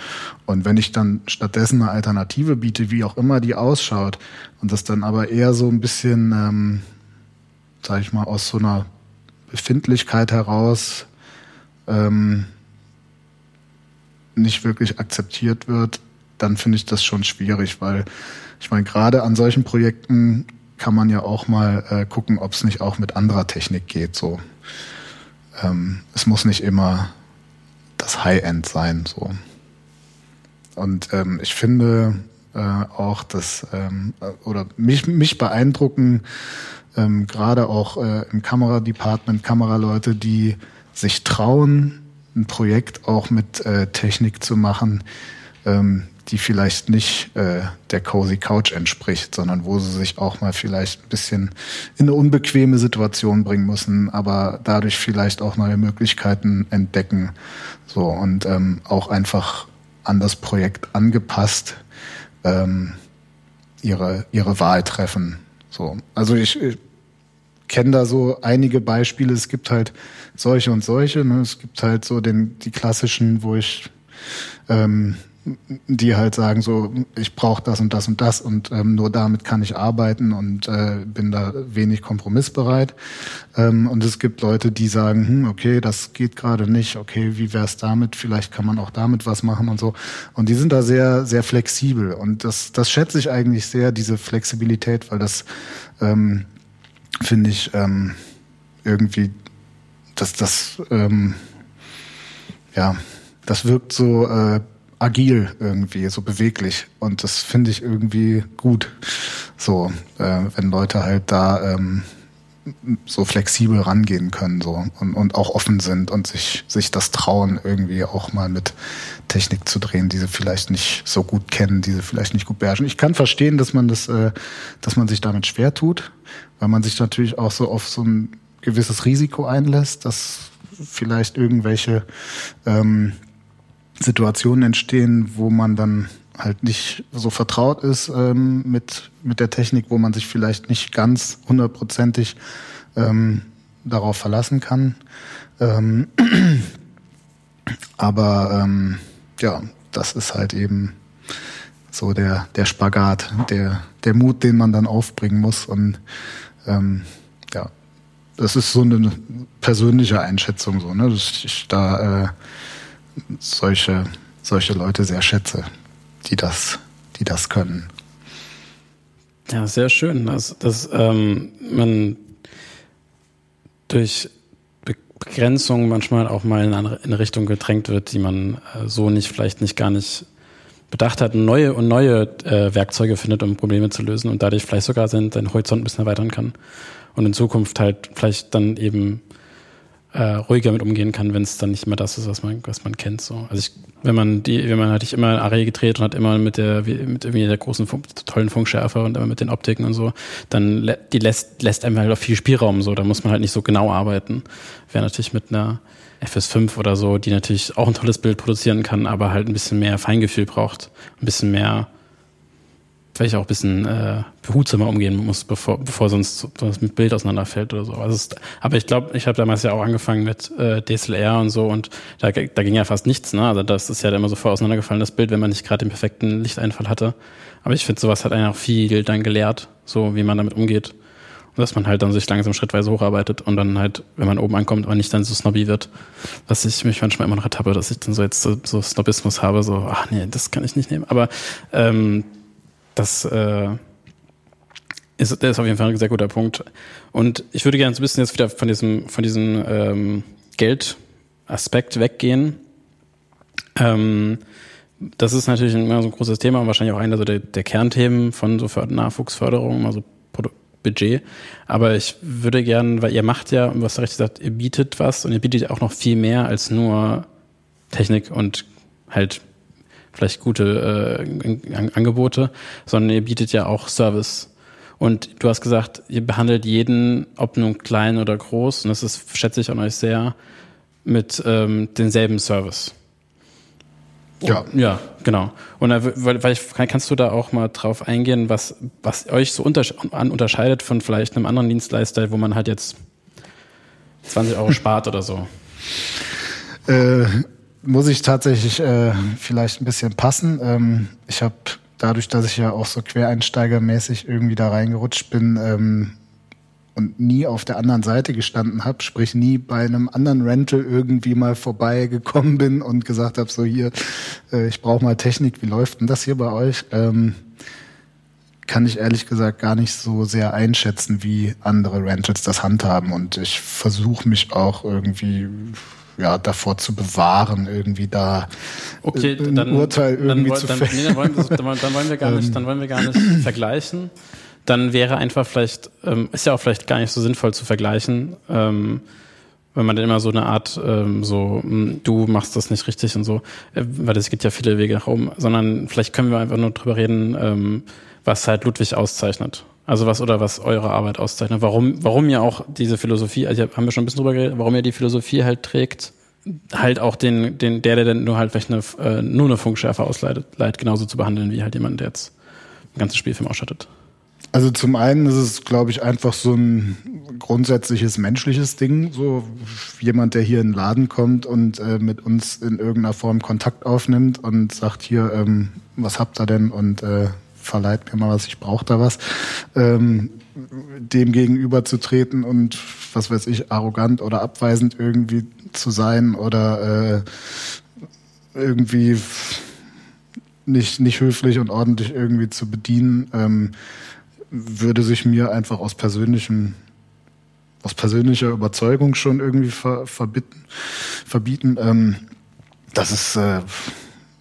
A: Und wenn ich dann stattdessen eine Alternative biete, wie auch immer die ausschaut, und das dann aber eher so ein bisschen, ähm, sage ich mal, aus so einer Befindlichkeit heraus ähm, nicht wirklich akzeptiert wird, dann finde ich das schon schwierig, weil ich meine, gerade an solchen Projekten kann man ja auch mal äh, gucken, ob es nicht auch mit anderer Technik geht. So, ähm, es muss nicht immer das High-End sein. So und ähm, ich finde äh, auch, dass ähm, oder mich mich beeindrucken ähm, gerade auch äh, im Kameradepartment Kameraleute, die sich trauen, ein Projekt auch mit äh, Technik zu machen, ähm, die vielleicht nicht äh, der Cozy Couch entspricht, sondern wo sie sich auch mal vielleicht ein bisschen in eine unbequeme Situation bringen müssen, aber dadurch vielleicht auch neue Möglichkeiten entdecken. So und ähm, auch einfach an das Projekt angepasst ähm, ihre, ihre Wahl treffen. So. Also ich, ich kenne da so einige Beispiele. Es gibt halt solche und solche. Ne? Es gibt halt so den, die klassischen, wo ich ähm, die halt sagen so, ich brauche das und das und das und ähm, nur damit kann ich arbeiten und äh, bin da wenig kompromissbereit. Ähm, und es gibt Leute, die sagen, hm, okay, das geht gerade nicht, okay, wie wär's damit? Vielleicht kann man auch damit was machen und so. Und die sind da sehr, sehr flexibel und das, das schätze ich eigentlich sehr, diese Flexibilität, weil das ähm, finde ich ähm, irgendwie, dass das ähm, ja, das wirkt so äh, agil irgendwie, so beweglich. Und das finde ich irgendwie gut. So, äh, wenn Leute halt da ähm, so flexibel rangehen können so und, und auch offen sind und sich, sich das trauen, irgendwie auch mal mit Technik zu drehen, die sie vielleicht nicht so gut kennen, die sie vielleicht nicht gut beherrschen. Ich kann verstehen, dass man das, äh, dass man sich damit schwer tut, weil man sich natürlich auch so auf so ein gewisses Risiko einlässt, dass vielleicht irgendwelche ähm, Situationen entstehen, wo man dann halt nicht so vertraut ist ähm, mit, mit der Technik, wo man sich vielleicht nicht ganz hundertprozentig ähm, darauf verlassen kann. Ähm, [CLEARS THROAT] aber ähm, ja, das ist halt eben so der, der Spagat, der, der Mut, den man dann aufbringen muss. Und ähm, ja, das ist so eine persönliche Einschätzung, so, ne? dass ich da äh, solche, solche Leute sehr schätze, die das, die das können.
B: Ja, sehr schön, dass, dass ähm, man durch Begrenzung manchmal auch mal in eine Richtung gedrängt wird, die man äh, so nicht, vielleicht nicht gar nicht bedacht hat, neue und neue äh, Werkzeuge findet, um Probleme zu lösen und dadurch vielleicht sogar seinen, seinen Horizont ein bisschen erweitern kann. Und in Zukunft halt vielleicht dann eben äh, ruhiger mit umgehen kann, wenn es dann nicht mehr das ist, was man, was man kennt. So. Also ich, wenn man die, wenn man hatte ich immer Array gedreht und hat immer mit der, mit irgendwie der großen tollen Funkschärfe und immer mit den Optiken und so, dann die lässt, lässt einem halt auch viel Spielraum so. Da muss man halt nicht so genau arbeiten. Wäre natürlich mit einer FS5 oder so, die natürlich auch ein tolles Bild produzieren kann, aber halt ein bisschen mehr Feingefühl braucht, ein bisschen mehr vielleicht auch ein bisschen äh, behutsamer umgehen muss, bevor, bevor sonst das mit Bild auseinanderfällt oder so. Also es, aber ich glaube, ich habe damals ja auch angefangen mit äh, DSLR und so und da, da ging ja fast nichts. Ne? Also das ist ja immer so voll auseinandergefallen, das Bild, wenn man nicht gerade den perfekten Lichteinfall hatte. Aber ich finde, sowas hat einen auch viel dann gelehrt, so wie man damit umgeht. Und dass man halt dann sich langsam schrittweise hocharbeitet und dann halt, wenn man oben ankommt, aber nicht dann so snobby wird, dass ich mich manchmal immer noch ertappe, dass ich dann so jetzt so, so Snobismus habe, so, ach nee, das kann ich nicht nehmen. Aber ähm, das äh, ist, ist auf jeden Fall ein sehr guter Punkt. Und ich würde gerne so ein bisschen jetzt wieder von diesem, von diesem ähm, Geldaspekt weggehen. Ähm, das ist natürlich immer so ein großes Thema und wahrscheinlich auch einer so der, der Kernthemen von so Nachwuchsförderung, also Budget. Aber ich würde gerne, weil ihr macht ja, was richtig gesagt, ihr bietet was und ihr bietet auch noch viel mehr als nur Technik und halt vielleicht gute äh, Angebote, sondern ihr bietet ja auch Service. Und du hast gesagt, ihr behandelt jeden, ob nun klein oder groß, und das ist, schätze ich an euch sehr, mit ähm, denselben Service. Ja. Ja, genau. Und da, weil, kannst du da auch mal drauf eingehen, was, was euch so untersche unterscheidet von vielleicht einem anderen Dienstleister, wo man halt jetzt 20 Euro [LAUGHS] spart oder so?
A: Äh, muss ich tatsächlich äh, vielleicht ein bisschen passen. Ähm, ich habe dadurch, dass ich ja auch so quereinsteigermäßig irgendwie da reingerutscht bin, ähm, und nie auf der anderen Seite gestanden habe, sprich nie bei einem anderen Rental irgendwie mal vorbeigekommen bin und gesagt habe, so hier, äh, ich brauche mal Technik, wie läuft denn das hier bei euch? Ähm, kann ich ehrlich gesagt gar nicht so sehr einschätzen, wie andere Rentals das handhaben. Und ich versuche mich auch irgendwie ja, davor zu bewahren, irgendwie da
B: okay, ein dann, Urteil irgendwie dann, zu fällen. Nee, dann, wollen wir, dann, wollen wir gar nicht, dann wollen wir gar nicht [CLEARS THROAT] vergleichen dann wäre einfach vielleicht, ähm, ist ja auch vielleicht gar nicht so sinnvoll zu vergleichen, ähm, wenn man dann immer so eine Art, ähm, so, hm, du machst das nicht richtig und so, äh, weil es gibt ja viele Wege nach oben, sondern vielleicht können wir einfach nur drüber reden, ähm, was halt Ludwig auszeichnet. Also was oder was eure Arbeit auszeichnet. Warum, warum ihr auch diese Philosophie, also haben wir schon ein bisschen drüber geredet, warum ihr die Philosophie halt trägt, halt auch den, den, der, der dann nur halt vielleicht eine, äh, nur eine Funkschärfe ausleitet, genauso zu behandeln wie halt jemand, der jetzt ein ganzes Spielfilm ausstattet.
A: Also zum einen ist es, glaube ich, einfach so ein grundsätzliches menschliches Ding. So jemand, der hier in den Laden kommt und äh, mit uns in irgendeiner Form Kontakt aufnimmt und sagt hier, ähm, was habt ihr denn und äh, verleiht mir mal was, ich brauche da was. Ähm, dem gegenüber zu treten und was weiß ich, arrogant oder abweisend irgendwie zu sein oder äh, irgendwie nicht, nicht höflich und ordentlich irgendwie zu bedienen. Ähm, würde sich mir einfach aus persönlichem aus persönlicher Überzeugung schon irgendwie ver, verbitten, verbieten. Ähm, das ist äh,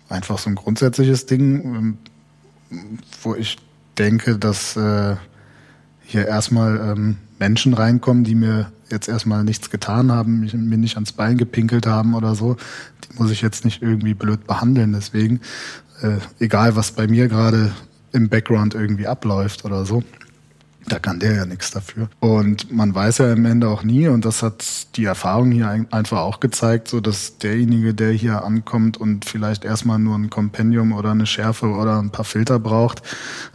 A: einfach so ein grundsätzliches Ding, ähm, wo ich denke, dass äh, hier erstmal ähm, Menschen reinkommen, die mir jetzt erstmal nichts getan haben, mich, mir nicht ans Bein gepinkelt haben oder so. Die muss ich jetzt nicht irgendwie blöd behandeln. Deswegen, äh, egal was bei mir gerade im Background irgendwie abläuft oder so. Da kann der ja nichts dafür. Und man weiß ja im Ende auch nie, und das hat die Erfahrung hier einfach auch gezeigt, so dass derjenige, der hier ankommt und vielleicht erstmal nur ein Kompendium oder eine Schärfe oder ein paar Filter braucht,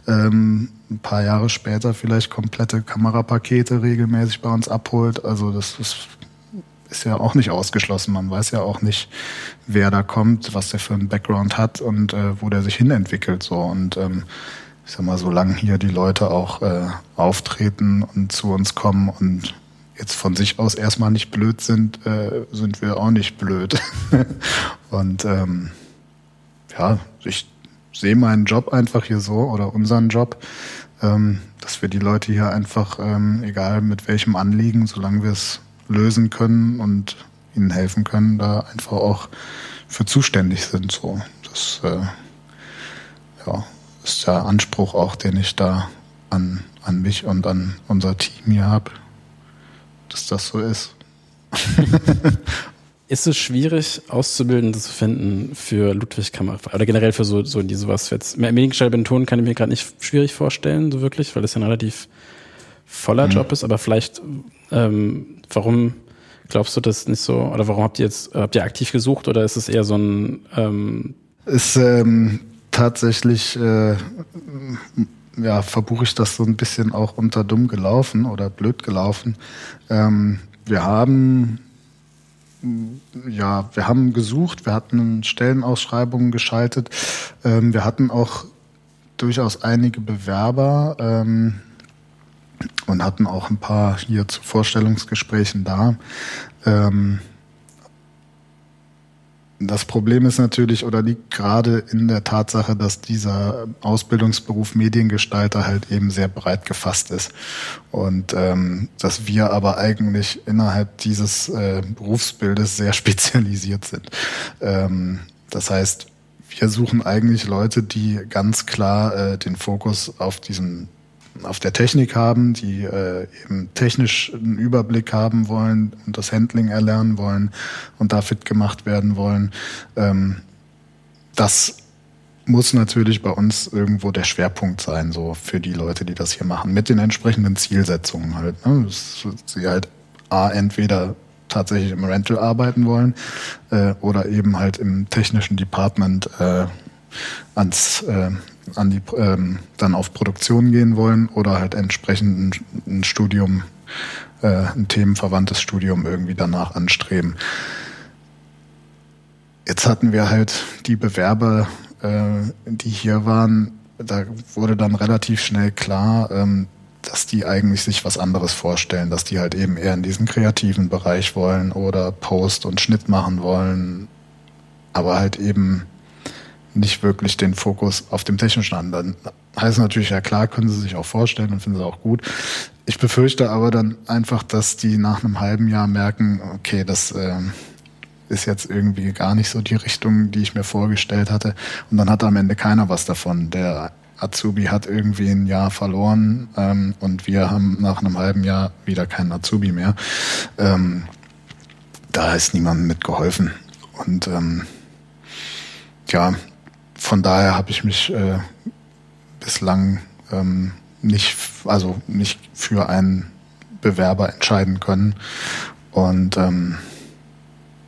A: ähm, ein paar Jahre später vielleicht komplette Kamerapakete regelmäßig bei uns abholt. Also das ist ist ja auch nicht ausgeschlossen. Man weiß ja auch nicht, wer da kommt, was der für einen Background hat und äh, wo der sich hinentwickelt. So und ähm, ich sag mal, solange hier die Leute auch äh, auftreten und zu uns kommen und jetzt von sich aus erstmal nicht blöd sind, äh, sind wir auch nicht blöd. [LAUGHS] und ähm, ja, ich sehe meinen Job einfach hier so oder unseren Job, ähm, dass wir die Leute hier einfach, ähm, egal mit welchem Anliegen, solange wir es lösen können und ihnen helfen können, da einfach auch für zuständig sind. So, das äh, ja, ist der Anspruch auch, den ich da an, an mich und an unser Team hier habe, dass das so ist. [LAUGHS]
B: ist es schwierig, Auszubildende zu finden für Ludwig Kammer oder generell für so, so die sowas jetzt? Mediengestaltung kann ich mir gerade nicht schwierig vorstellen, so wirklich, weil es ja ein relativ voller mhm. Job ist, aber vielleicht ähm, Warum glaubst du das nicht so? Oder warum habt ihr jetzt, habt ihr aktiv gesucht oder ist es eher so ein ähm
A: ist ähm, tatsächlich äh, ja, verbuche ich das so ein bisschen auch unter dumm gelaufen oder blöd gelaufen. Ähm, wir haben ja, wir haben gesucht, wir hatten Stellenausschreibungen geschaltet, ähm, wir hatten auch durchaus einige Bewerber. Ähm, und hatten auch ein paar hier zu Vorstellungsgesprächen da. Ähm, das Problem ist natürlich oder liegt gerade in der Tatsache, dass dieser Ausbildungsberuf Mediengestalter halt eben sehr breit gefasst ist. Und ähm, dass wir aber eigentlich innerhalb dieses äh, Berufsbildes sehr [LAUGHS] spezialisiert sind. Ähm, das heißt, wir suchen eigentlich Leute, die ganz klar äh, den Fokus auf diesen auf der Technik haben, die äh, eben technisch einen Überblick haben wollen und das Handling erlernen wollen und da fit gemacht werden wollen. Ähm, das muss natürlich bei uns irgendwo der Schwerpunkt sein, so für die Leute, die das hier machen, mit den entsprechenden Zielsetzungen halt. Ne? Dass sie halt A, entweder tatsächlich im Rental arbeiten wollen äh, oder eben halt im technischen Department äh, ans äh, an die ähm, dann auf Produktion gehen wollen oder halt entsprechend ein, ein Studium, äh, ein themenverwandtes Studium irgendwie danach anstreben. Jetzt hatten wir halt die Bewerber äh, die hier waren, da wurde dann relativ schnell klar, ähm, dass die eigentlich sich was anderes vorstellen, dass die halt eben eher in diesen kreativen Bereich wollen oder Post und Schnitt machen wollen, aber halt eben nicht wirklich den Fokus auf dem technischen haben. Dann heißt natürlich, ja klar, können sie sich auch vorstellen und finden sie auch gut. Ich befürchte aber dann einfach, dass die nach einem halben Jahr merken, okay, das äh, ist jetzt irgendwie gar nicht so die Richtung, die ich mir vorgestellt hatte. Und dann hat am Ende keiner was davon. Der Azubi hat irgendwie ein Jahr verloren ähm, und wir haben nach einem halben Jahr wieder keinen Azubi mehr. Ähm, da ist niemandem mitgeholfen. Und ähm, ja, von daher habe ich mich äh, bislang ähm, nicht, also nicht für einen Bewerber entscheiden können. Und ähm,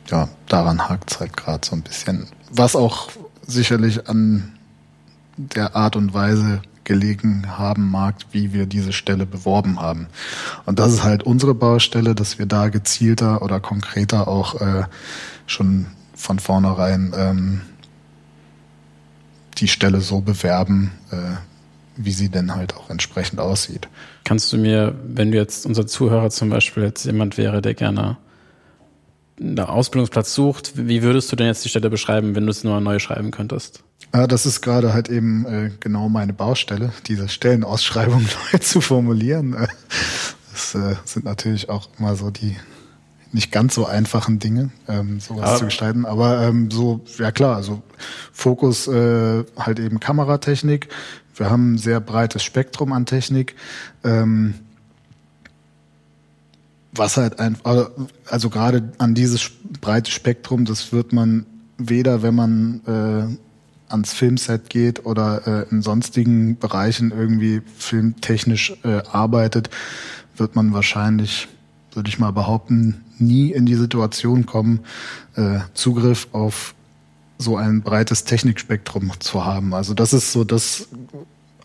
A: ja, daran hakt es halt gerade so ein bisschen. Was auch sicherlich an der Art und Weise gelegen haben mag, wie wir diese Stelle beworben haben. Und das ist halt unsere Baustelle, dass wir da gezielter oder konkreter auch äh, schon von vornherein ähm, die Stelle so bewerben, äh, wie sie denn halt auch entsprechend aussieht.
B: Kannst du mir, wenn du jetzt unser Zuhörer zum Beispiel jetzt jemand wäre, der gerne einen Ausbildungsplatz sucht, wie würdest du denn jetzt die Stelle beschreiben, wenn du es nur neu schreiben könntest?
A: Ja, das ist gerade halt eben äh, genau meine Baustelle, diese Stellenausschreibung [LAUGHS] neu zu formulieren. Äh, das sind natürlich auch immer so die nicht ganz so einfachen Dinge, ähm, sowas aber zu gestalten. Aber ähm, so, ja klar, also Fokus äh, halt eben Kameratechnik. Wir haben ein sehr breites Spektrum an Technik. Ähm, was halt einfach, also, also gerade an dieses breite Spektrum, das wird man weder, wenn man äh, ans Filmset geht oder äh, in sonstigen Bereichen irgendwie filmtechnisch äh, arbeitet, wird man wahrscheinlich, würde ich mal behaupten, nie in die Situation kommen, äh, Zugriff auf so ein breites Technikspektrum zu haben. Also das ist so das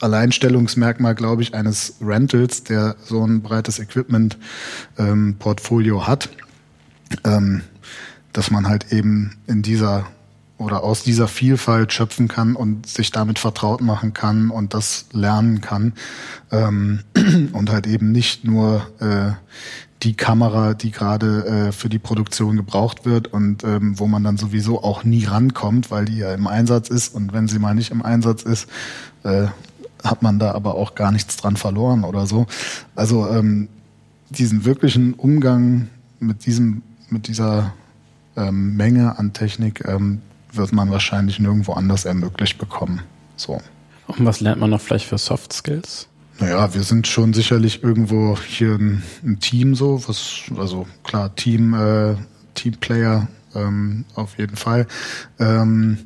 A: Alleinstellungsmerkmal, glaube ich, eines Rentals, der so ein breites Equipment-Portfolio ähm, hat, ähm, dass man halt eben in dieser oder aus dieser Vielfalt schöpfen kann und sich damit vertraut machen kann und das lernen kann ähm, [CLEARS THROAT] und halt eben nicht nur äh, die Kamera, die gerade äh, für die Produktion gebraucht wird und ähm, wo man dann sowieso auch nie rankommt, weil die ja im Einsatz ist und wenn sie mal nicht im Einsatz ist, äh, hat man da aber auch gar nichts dran verloren oder so. Also ähm, diesen wirklichen Umgang mit diesem, mit dieser ähm, Menge an Technik ähm, wird man wahrscheinlich nirgendwo anders ermöglicht bekommen. So.
B: Und was lernt man noch vielleicht für Soft Skills?
A: Naja, wir sind schon sicherlich irgendwo hier ein, ein Team so, was, also klar, Team, äh, Teamplayer ähm, auf jeden Fall. Ähm,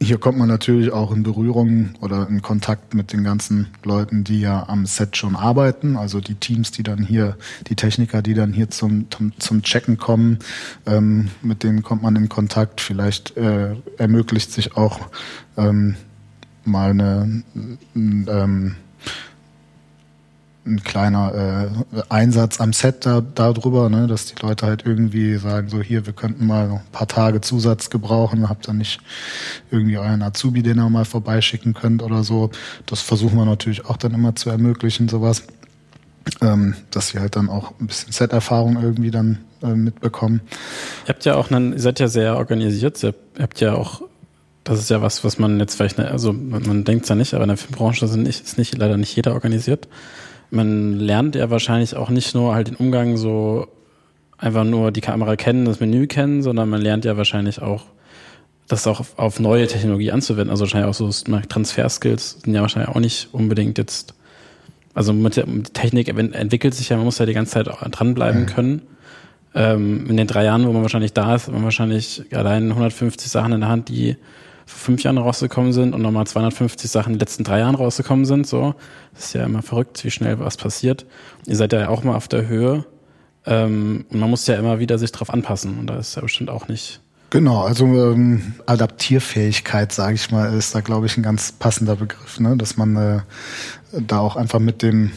A: hier kommt man natürlich auch in Berührung oder in Kontakt mit den ganzen Leuten, die ja am Set schon arbeiten. Also die Teams, die dann hier, die Techniker, die dann hier zum, zum, Checken kommen, ähm, mit denen kommt man in Kontakt. Vielleicht äh, ermöglicht sich auch ähm, mal eine, ähm, ein kleiner äh, Einsatz am Set da darüber, ne, dass die Leute halt irgendwie sagen, so hier, wir könnten mal ein paar Tage Zusatz gebrauchen, habt ihr nicht irgendwie euren Azubi, den ihr mal vorbeischicken könnt oder so. Das versuchen wir natürlich auch dann immer zu ermöglichen, sowas. Ähm, dass sie halt dann auch ein bisschen Set-Erfahrung irgendwie dann äh, mitbekommen.
B: Ihr habt ja auch einen, ihr seid ja sehr organisiert, ihr habt ja auch das ist ja was, was man jetzt vielleicht, also man, denkt es ja nicht, aber in der Filmbranche ist nicht, ist nicht leider nicht jeder organisiert man lernt ja wahrscheinlich auch nicht nur halt den Umgang so einfach nur die Kamera kennen, das Menü kennen, sondern man lernt ja wahrscheinlich auch, das auch auf, auf neue Technologie anzuwenden. Also wahrscheinlich auch so Transfer-Skills sind ja wahrscheinlich auch nicht unbedingt jetzt Also mit der die Technik entwickelt sich ja, man muss ja die ganze Zeit dranbleiben ja. können. Ähm, in den drei Jahren, wo man wahrscheinlich da ist, hat man wahrscheinlich allein 150 Sachen in der Hand, die vor fünf Jahren rausgekommen sind und nochmal 250 Sachen in den letzten drei Jahren rausgekommen sind. So, das ist ja immer verrückt, wie schnell was passiert. Ihr seid ja auch mal auf der Höhe. Ähm, und man muss ja immer wieder sich drauf anpassen. Und da ist ja bestimmt auch nicht
A: Genau, also ähm, Adaptierfähigkeit, sage ich mal, ist da, glaube ich, ein ganz passender Begriff, ne? dass man äh, da auch einfach mit dem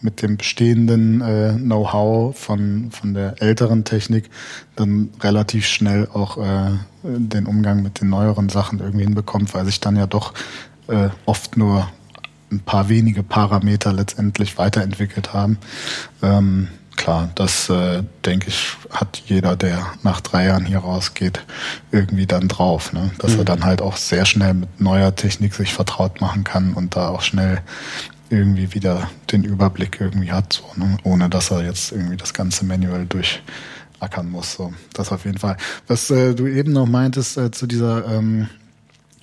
A: mit dem bestehenden äh, Know-how von von der älteren Technik dann relativ schnell auch äh, den Umgang mit den neueren Sachen irgendwie hinbekommt, weil sich dann ja doch äh, oft nur ein paar wenige Parameter letztendlich weiterentwickelt haben. Ähm, klar, das äh, denke ich, hat jeder, der nach drei Jahren hier rausgeht, irgendwie dann drauf. Ne? Dass mhm. er dann halt auch sehr schnell mit neuer Technik sich vertraut machen kann und da auch schnell irgendwie wieder den Überblick irgendwie hat, so, ne? ohne dass er jetzt irgendwie das ganze Manual durchackern muss. So, das auf jeden Fall. Was äh, du eben noch meintest äh, zu dieser ähm,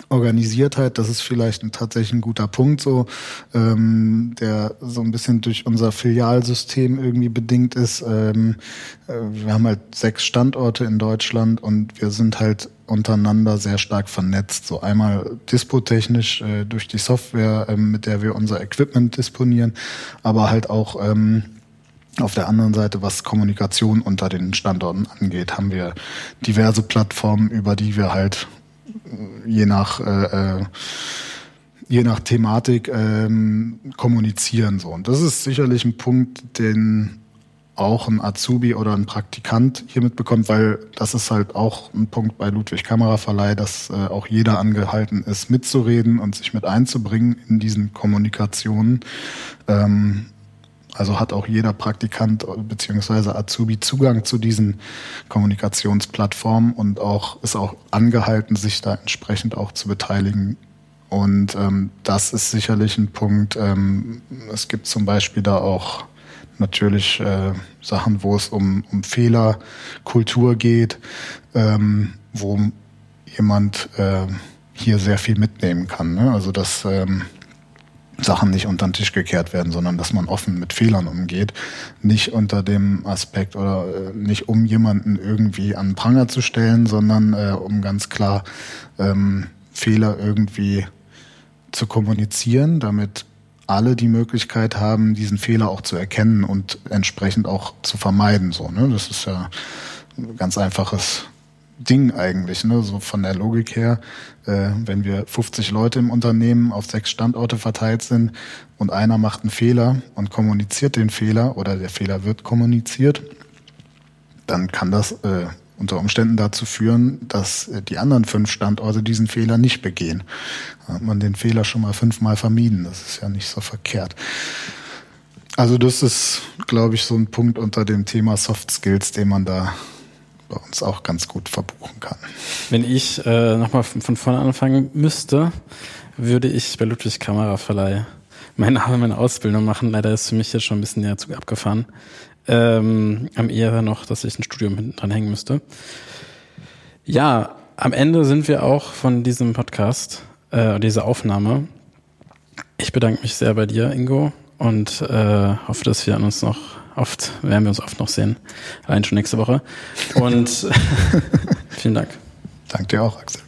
A: Organisiertheit, das ist vielleicht ein, tatsächlich ein guter Punkt, so ähm, der so ein bisschen durch unser Filialsystem irgendwie bedingt ist. Ähm, äh, wir haben halt sechs Standorte in Deutschland und wir sind halt untereinander sehr stark vernetzt. So einmal dispotechnisch äh, durch die Software, ähm, mit der wir unser Equipment disponieren, aber halt auch ähm, auf der anderen Seite, was Kommunikation unter den Standorten angeht, haben wir diverse Plattformen, über die wir halt je nach äh, äh, je nach Thematik ähm, kommunizieren so und das ist sicherlich ein Punkt, den auch ein Azubi oder ein Praktikant hier mitbekommt, weil das ist halt auch ein Punkt bei Ludwig Kameraverleih, dass äh, auch jeder angehalten ist, mitzureden und sich mit einzubringen in diesen Kommunikationen. Ähm, also hat auch jeder Praktikant beziehungsweise Azubi Zugang zu diesen Kommunikationsplattformen und auch ist auch angehalten, sich da entsprechend auch zu beteiligen. Und ähm, das ist sicherlich ein Punkt. Ähm, es gibt zum Beispiel da auch natürlich äh, Sachen, wo es um, um Fehlerkultur geht, ähm, wo jemand äh, hier sehr viel mitnehmen kann. Ne? Also das ähm, Sachen nicht unter den Tisch gekehrt werden, sondern dass man offen mit Fehlern umgeht. Nicht unter dem Aspekt oder äh, nicht um jemanden irgendwie an Pranger zu stellen, sondern äh, um ganz klar ähm, Fehler irgendwie zu kommunizieren, damit alle die Möglichkeit haben, diesen Fehler auch zu erkennen und entsprechend auch zu vermeiden. So, ne? Das ist ja ein ganz einfaches Ding eigentlich, ne? so von der Logik her. Äh, wenn wir 50 Leute im Unternehmen auf sechs Standorte verteilt sind und einer macht einen Fehler und kommuniziert den Fehler oder der Fehler wird kommuniziert, dann kann das äh, unter Umständen dazu führen, dass äh, die anderen fünf Standorte diesen Fehler nicht begehen. Da hat man den Fehler schon mal fünfmal vermieden. Das ist ja nicht so verkehrt. Also das ist, glaube ich, so ein Punkt unter dem Thema Soft Skills, den man da bei uns auch ganz gut verbuchen kann.
B: Wenn ich äh, nochmal von, von vorne anfangen müsste, würde ich bei Ludwig Kameraverleih meine, meine Ausbildung machen. Leider ist für mich jetzt schon ein bisschen näher Zug abgefahren. Ähm, am eher noch, dass ich ein Studium hinten dran hängen müsste. Ja, am Ende sind wir auch von diesem Podcast, äh, dieser Aufnahme. Ich bedanke mich sehr bei dir, Ingo, und äh, hoffe, dass wir an uns noch oft, werden wir uns oft noch sehen. Allein schon nächste Woche. Und [LAUGHS] [LAUGHS] vielen Dank.
A: Danke dir auch, Axel.